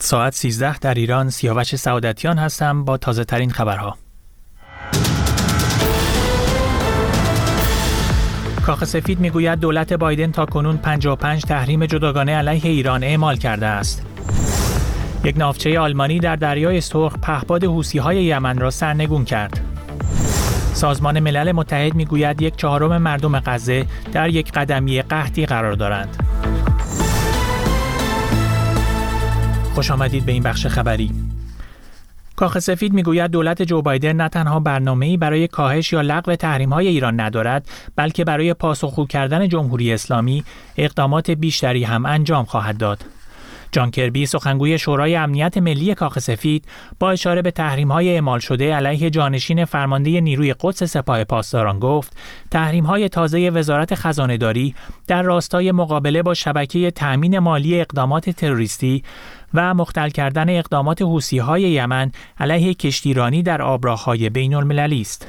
ساعت 13 در ایران سیاوش سعادتیان هستم با تازه ترین خبرها. کاخ سفید می‌گوید دولت بایدن تا کنون 55 تحریم جداگانه علیه ایران اعمال کرده است. یک ناوچه آلمانی در دریای سرخ پهپاد های یمن را سرنگون کرد. سازمان ملل متحد می‌گوید یک چهارم مردم غزه در یک قدمی قحطی قرار دارند. خوش آمدید به این بخش خبری. کاخ سفید می‌گوید دولت جو بایدن نه تنها برنامه‌ای برای کاهش یا لغو تحریم‌های ایران ندارد، بلکه برای پاسخگو کردن جمهوری اسلامی اقدامات بیشتری هم انجام خواهد داد. جان کربی سخنگوی شورای امنیت ملی کاخ سفید با اشاره به تحریم های اعمال شده علیه جانشین فرمانده نیروی قدس سپاه پاسداران گفت تحریم های تازه وزارت خزانه داری در راستای مقابله با شبکه تأمین مالی اقدامات تروریستی و مختل کردن اقدامات حوسی های یمن علیه کشتیرانی در آبراههای بین المللی است.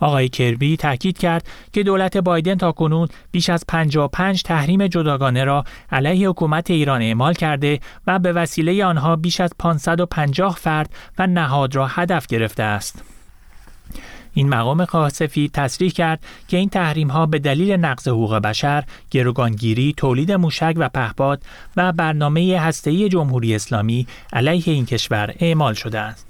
آقای کربی تاکید کرد که دولت بایدن تا کنون بیش از 55 تحریم جداگانه را علیه حکومت ایران اعمال کرده و به وسیله آنها بیش از 550 فرد و نهاد را هدف گرفته است. این مقام خاصفی تصریح کرد که این تحریم ها به دلیل نقض حقوق بشر، گروگانگیری، تولید موشک و پهپاد و برنامه هسته‌ای جمهوری اسلامی علیه این کشور اعمال شده است.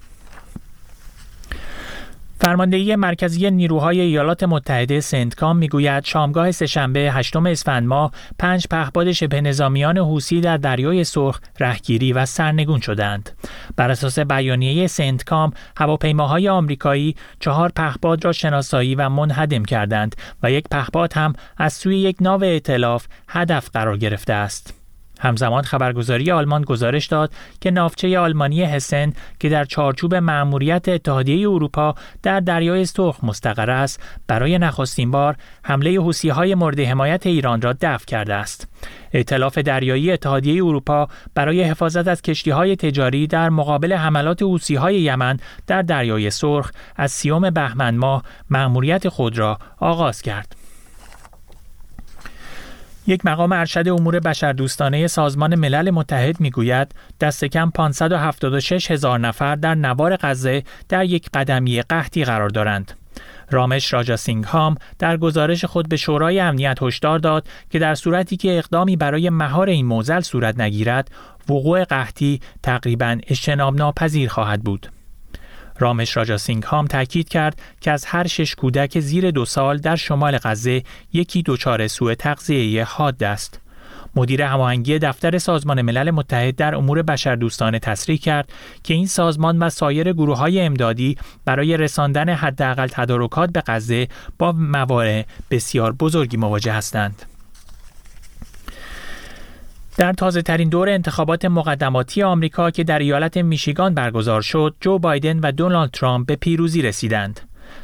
فرماندهی مرکزی نیروهای ایالات متحده سنتکام می‌گوید شامگاه سهشنبه هشتم اسفند ماه پنج پهپاد شبه نظامیان حوسی در دریای سرخ رهگیری و سرنگون شدند. بر اساس بیانیه سنتکام هواپیماهای آمریکایی چهار پهپاد را شناسایی و منهدم کردند و یک پهپاد هم از سوی یک ناو ائتلاف هدف قرار گرفته است. همزمان خبرگزاری آلمان گزارش داد که ناوچه آلمانی هسن که در چارچوب مأموریت اتحادیه اروپا در دریای سرخ مستقر است برای نخستین بار حمله های مورد حمایت ایران را دفع کرده است. ائتلاف دریایی اتحادیه اروپا برای حفاظت از های تجاری در مقابل حملات های یمن در دریای سرخ از سیوم بهمن ماه مأموریت خود را آغاز کرد. یک مقام ارشد امور بشردوستانه سازمان ملل متحد می‌گوید دست کم 576 هزار نفر در نوار غزه در یک قدمی قحطی قرار دارند. رامش راجا هام در گزارش خود به شورای امنیت هشدار داد که در صورتی که اقدامی برای مهار این موزل صورت نگیرد وقوع قحطی تقریبا اجتناب ناپذیر خواهد بود. رامش راجا هام تاکید کرد که از هر شش کودک زیر دو سال در شمال غزه یکی دچار سوء تغذیه حاد است. مدیر هماهنگی دفتر سازمان ملل متحد در امور بشردوستانه تصریح کرد که این سازمان و سایر گروه های امدادی برای رساندن حداقل تدارکات به غزه با موارد بسیار بزرگی مواجه هستند. در تازه ترین دور انتخابات مقدماتی آمریکا که در ایالت میشیگان برگزار شد، جو بایدن و دونالد ترامپ به پیروزی رسیدند.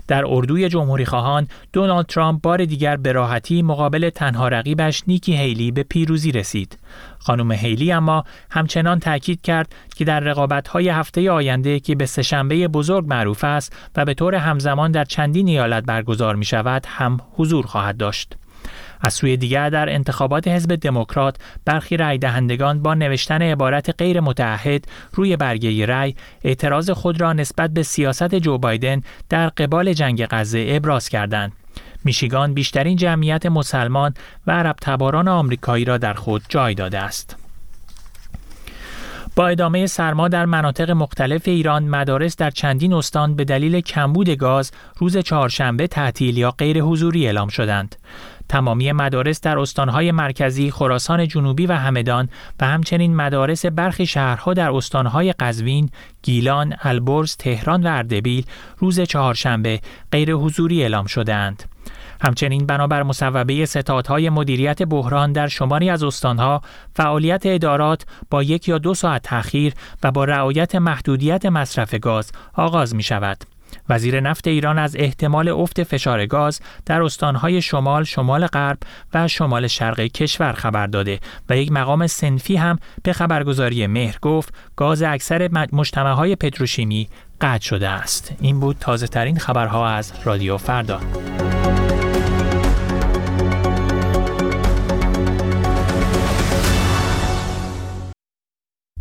در اردوی جمهوری خواهان دونالد ترامپ بار دیگر به راحتی مقابل تنها رقیبش نیکی هیلی به پیروزی رسید. خانم هیلی اما همچنان تاکید کرد که در رقابت‌های هفته آینده که به سهشنبه بزرگ معروف است و به طور همزمان در چندین ایالت برگزار می شود هم حضور خواهد داشت. از سوی دیگر در انتخابات حزب دموکرات برخی رای دهندگان با نوشتن عبارت غیر متعهد روی برگه رای اعتراض خود را نسبت به سیاست جو بایدن در قبال جنگ غزه ابراز کردند. میشیگان بیشترین جمعیت مسلمان و عرب تباران آمریکایی را در خود جای داده است. با ادامه سرما در مناطق مختلف ایران مدارس در چندین استان به دلیل کمبود گاز روز چهارشنبه تعطیل یا غیر حضوری اعلام شدند. تمامی مدارس در استانهای مرکزی، خراسان جنوبی و همدان و همچنین مدارس برخی شهرها در استانهای قزوین، گیلان، البرز، تهران و اردبیل روز چهارشنبه غیر حضوری اعلام شدهاند. همچنین بنابر مصوبه ستادهای مدیریت بحران در شماری از استانها فعالیت ادارات با یک یا دو ساعت تأخیر و با رعایت محدودیت مصرف گاز آغاز می شود. وزیر نفت ایران از احتمال افت فشار گاز در استانهای شمال، شمال غرب و شمال شرق کشور خبر داده و یک مقام سنفی هم به خبرگزاری مهر گفت گاز اکثر مجتمعهای پتروشیمی قطع شده است. این بود تازه ترین خبرها از رادیو فردا.